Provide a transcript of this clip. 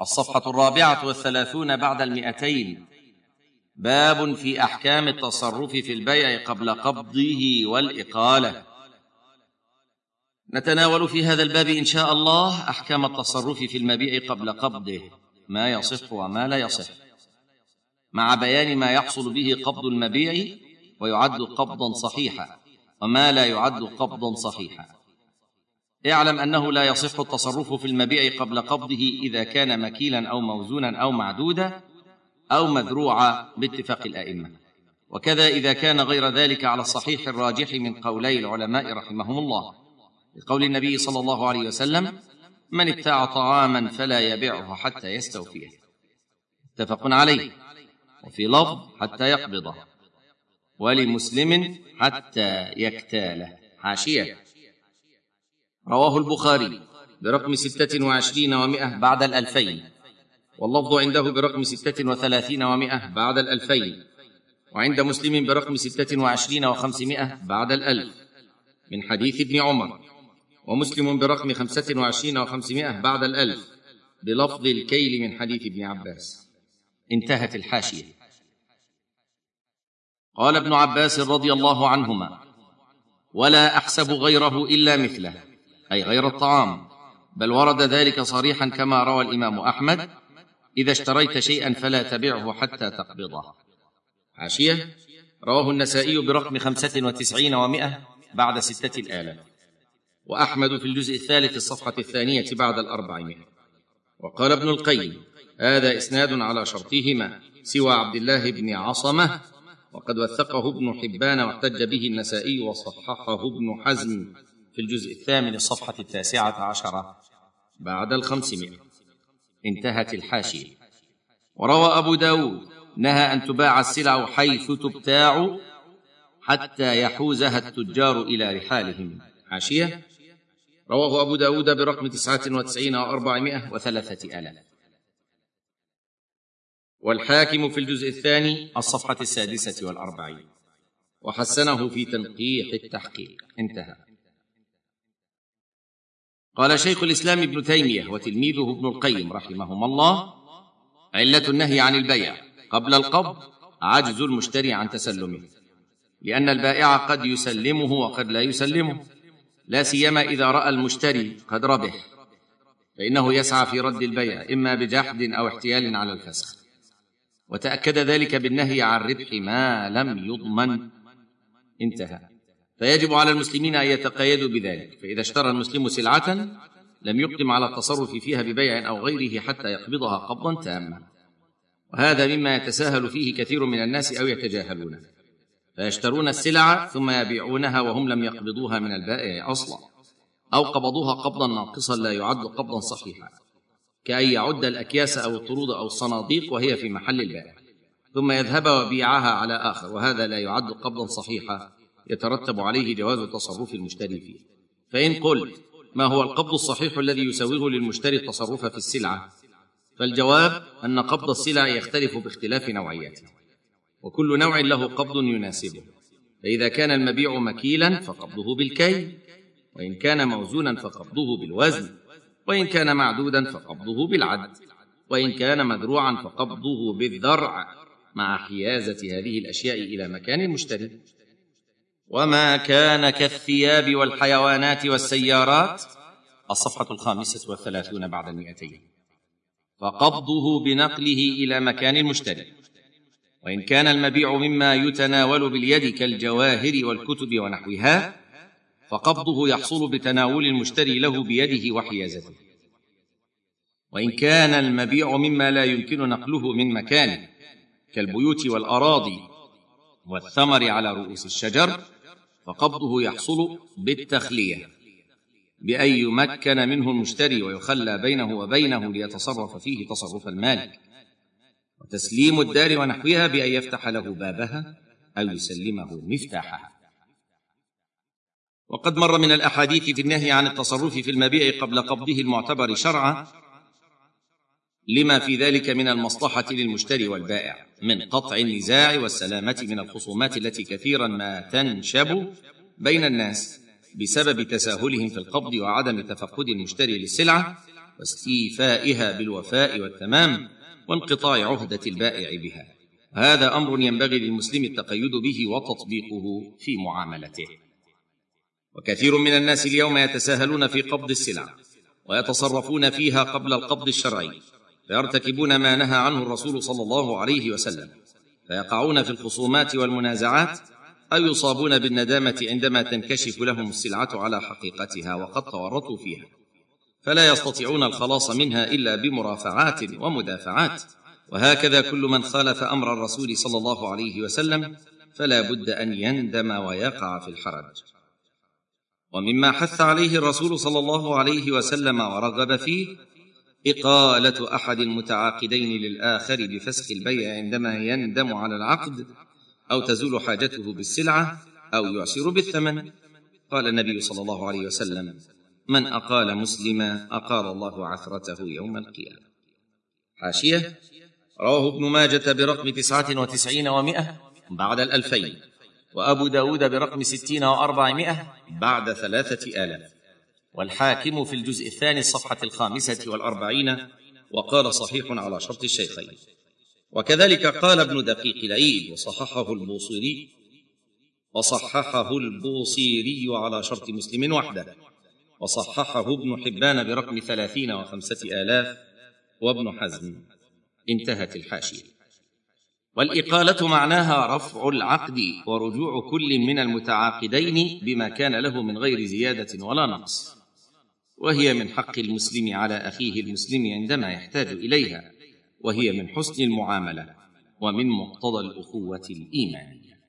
الصفحة الرابعة والثلاثون بعد المئتين. باب في أحكام التصرف في البيع قبل قبضه والإقالة. نتناول في هذا الباب إن شاء الله أحكام التصرف في المبيع قبل قبضه. ما يصح وما لا يصح. مع بيان ما يحصل به قبض المبيع ويعد قبضا صحيحا. وما لا يعد قبضا صحيحا. اعلم أنه لا يصح التصرف في المبيع قبل قبضه إذا كان مكيلا أو موزونا أو معدودا أو مذروعا باتفاق الأئمة. وكذا إذا كان غير ذلك على الصحيح الراجح من قولي العلماء رحمهم الله. لقول النبي صلى الله عليه وسلم من ابتاع طعاما فلا يبيعه حتى يستوفيه. متفق عليه. وفي لفظ حتى يقبضه. ولمسلم حتى يكتاله. حاشية. رواه البخاري برقم ستة وعشرين ومائة بعد الألفين. واللفظ عنده برقم ستة وثلاثين ومائة بعد الألفين. وعند مسلم برقم ستة وعشرين وخمسمائة بعد الألف. من حديث ابن عمر. ومسلم برقم خمسة وعشرين وخمسمائة بعد الألف. بلفظ الكيل من حديث ابن عباس. انتهت الحاشية. قال ابن عباس رضي الله عنهما ولا أحسب غيره إلا مثله. أي غير الطعام. بل ورد ذلك صريحا كما روى الإمام أحمد إذا اشتريت شيئا فلا تبعه حتى تقبضه. حاشيه رواه النسائي برقم خمسة وتسعين ومائة بعد ستة الالاف وأحمد في الجزء الثالث الصفحة الثانية بعد الأربعمائة. وقال ابن القيم هذا إسناد على شرطهما سوى عبد الله بن عصمة وقد وثقه ابن حبان واحتج به النسائي وصححه ابن حزم. في الجزء الثامن الصفحة التاسعة عشرة بعد الخمسمائة. انتهت الحاشية. وروى أبو داود نهى أن تباع السلع حيث تبتاع حتى يحوزها التجار إلى رحالهم. حاشية. رواه أبو داود برقم تسعة وتسعين وأربعمائة وثلاثة آلاف. والحاكم في الجزء الثاني الصفحة السادسة والأربعين. وحسنه في تنقيح التحقيق. انتهى. قال شيخ الإسلام ابن تيمية وتلميذه ابن القيم رحمهما الله علة النهي عن البيع قبل القبض عجز المشتري عن تسلمه لأن البائع قد يسلمه وقد لا يسلمه لا سيما إذا رأى المشتري قد ربح فإنه يسعى في رد البيع إما بجحد أو احتيال على الفسخ. وتأكد ذلك بالنهي عن ربح ما لم يضمن. انتهى. فيجب على المسلمين أن يتقيدوا بذلك فإذا اشترى المسلم سلعة لم يقدم على التصرف فيها ببيع أو غيره حتى يقبضها قبضا تاما. وهذا مما يتساهل فيه كثير من الناس أو يتجاهلونه. فيشترون السلع ثم يبيعونها وهم لم يقبضوها من البائع أصلا أو قبضوها قبضا ناقصا لا يعد قبضا صحيحا كأن يعد الأكياس أو الطرود أو الصناديق وهي في محل البائع ثم يذهب ويبيعها على آخر وهذا لا يعد قبضا صحيحا. يترتب عليه جواز تصرف المشتري فيه. فإن قلت ما هو القبض الصحيح الذي يسوغ للمشتري التصرف في السلعة؟ فالجواب أن قبض السلع يختلف باختلاف نوعيته وكل نوع له قبض يناسبه. فإذا كان المبيع مكيلا فقبضه بالكيل وإن كان موزونا فقبضه بالوزن وإن كان معدودا فقبضه بالعد وإن كان مذروعا فقبضه بالذرع مع حيازة هذه الأشياء إلى مكان المشتري. وما كان كالثياب والحيوانات والسيارات الصفحة الخامسة والثلاثون بعد المئتين فقبضه بنقله إلى مكان المشتري وإن كان المبيع مما يتناول باليد كالجواهر والكتب ونحوها فقبضه يحصل بتناول المشتري له بيده وحيازته وإن كان المبيع مما لا يمكن نقله من مكانه كالبيوت والأراضي والثمر على رؤوس الشجر فقبضه يحصل بالتخلية بأن يمكن منه المشتري ويخلى بينه وبينه ليتصرف فيه تصرف المالك وتسليم الدار ونحوها بأن يفتح له بابها أو يسلمه مفتاحها. وقد مر من الأحاديث في النهي عن التصرف في المبيع قبل قبضه المعتبر شرعا لما في ذلك من المصلحة للمشتري والبائع من قطع النزاع والسلامة من الخصومات التي كثيرا ما تنشب بين الناس بسبب تساهلهم في القبض وعدم تفقد المشتري للسلعة واستيفائها بالوفاء والتمام وانقطاع عهدة البائع بها. هذا أمر ينبغي للمسلم التقيد به وتطبيقه في معاملته. وكثير من الناس اليوم يتساهلون في قبض السلع ويتصرفون فيها قبل القبض الشرعي فيرتكبون ما نهى عنه الرسول صلى الله عليه وسلم فيقعون في الخصومات والمنازعات أو يصابون بالندامة عندما تنكشف لهم السلعة على حقيقتها وقد تورطوا فيها. فلا يستطيعون الخلاص منها إلا بمرافعات ومدافعات. وهكذا كل من خالف أمر الرسول صلى الله عليه وسلم فلا بد أن يندم ويقع في الحرج. ومما حث عليه الرسول صلى الله عليه وسلم ورغب فيه إقالة أحد المتعاقدين للآخر بفسخ البيع عندما يندم على العقد أو تزول حاجته بالسلعة أو يعسر بالثمن. قال النبي صلى الله عليه وسلم من أقال مسلما أقال الله عثرته يوم القيامة. حاشية. رواه ابن ماجة برقم تسعة وتسعين ومائه بعد الألفين وأبو داود برقم ستين وأربعمائة بعد ثلاثة آلاف. والحاكم في الجزء الثاني الصفحة الخامسة والأربعين وقال صحيح على شرط الشيخين. وكذلك قال ابن دقيق العيد وصححه البوصيري وصححه البوصيري على شرط مسلم وحده. وصححه ابن حبان برقم ثلاثين وخمسة آلاف وابن حزم. انتهت الحاشية. والإقالة معناها رفع العقد ورجوع كل من المتعاقدين بما كان له من غير زيادة ولا نقص. وهي من حق المسلم على أخيه المسلم عندما يحتاج إليها وهي من حسن المعاملة ومن مقتضى الأخوة الإيمانية.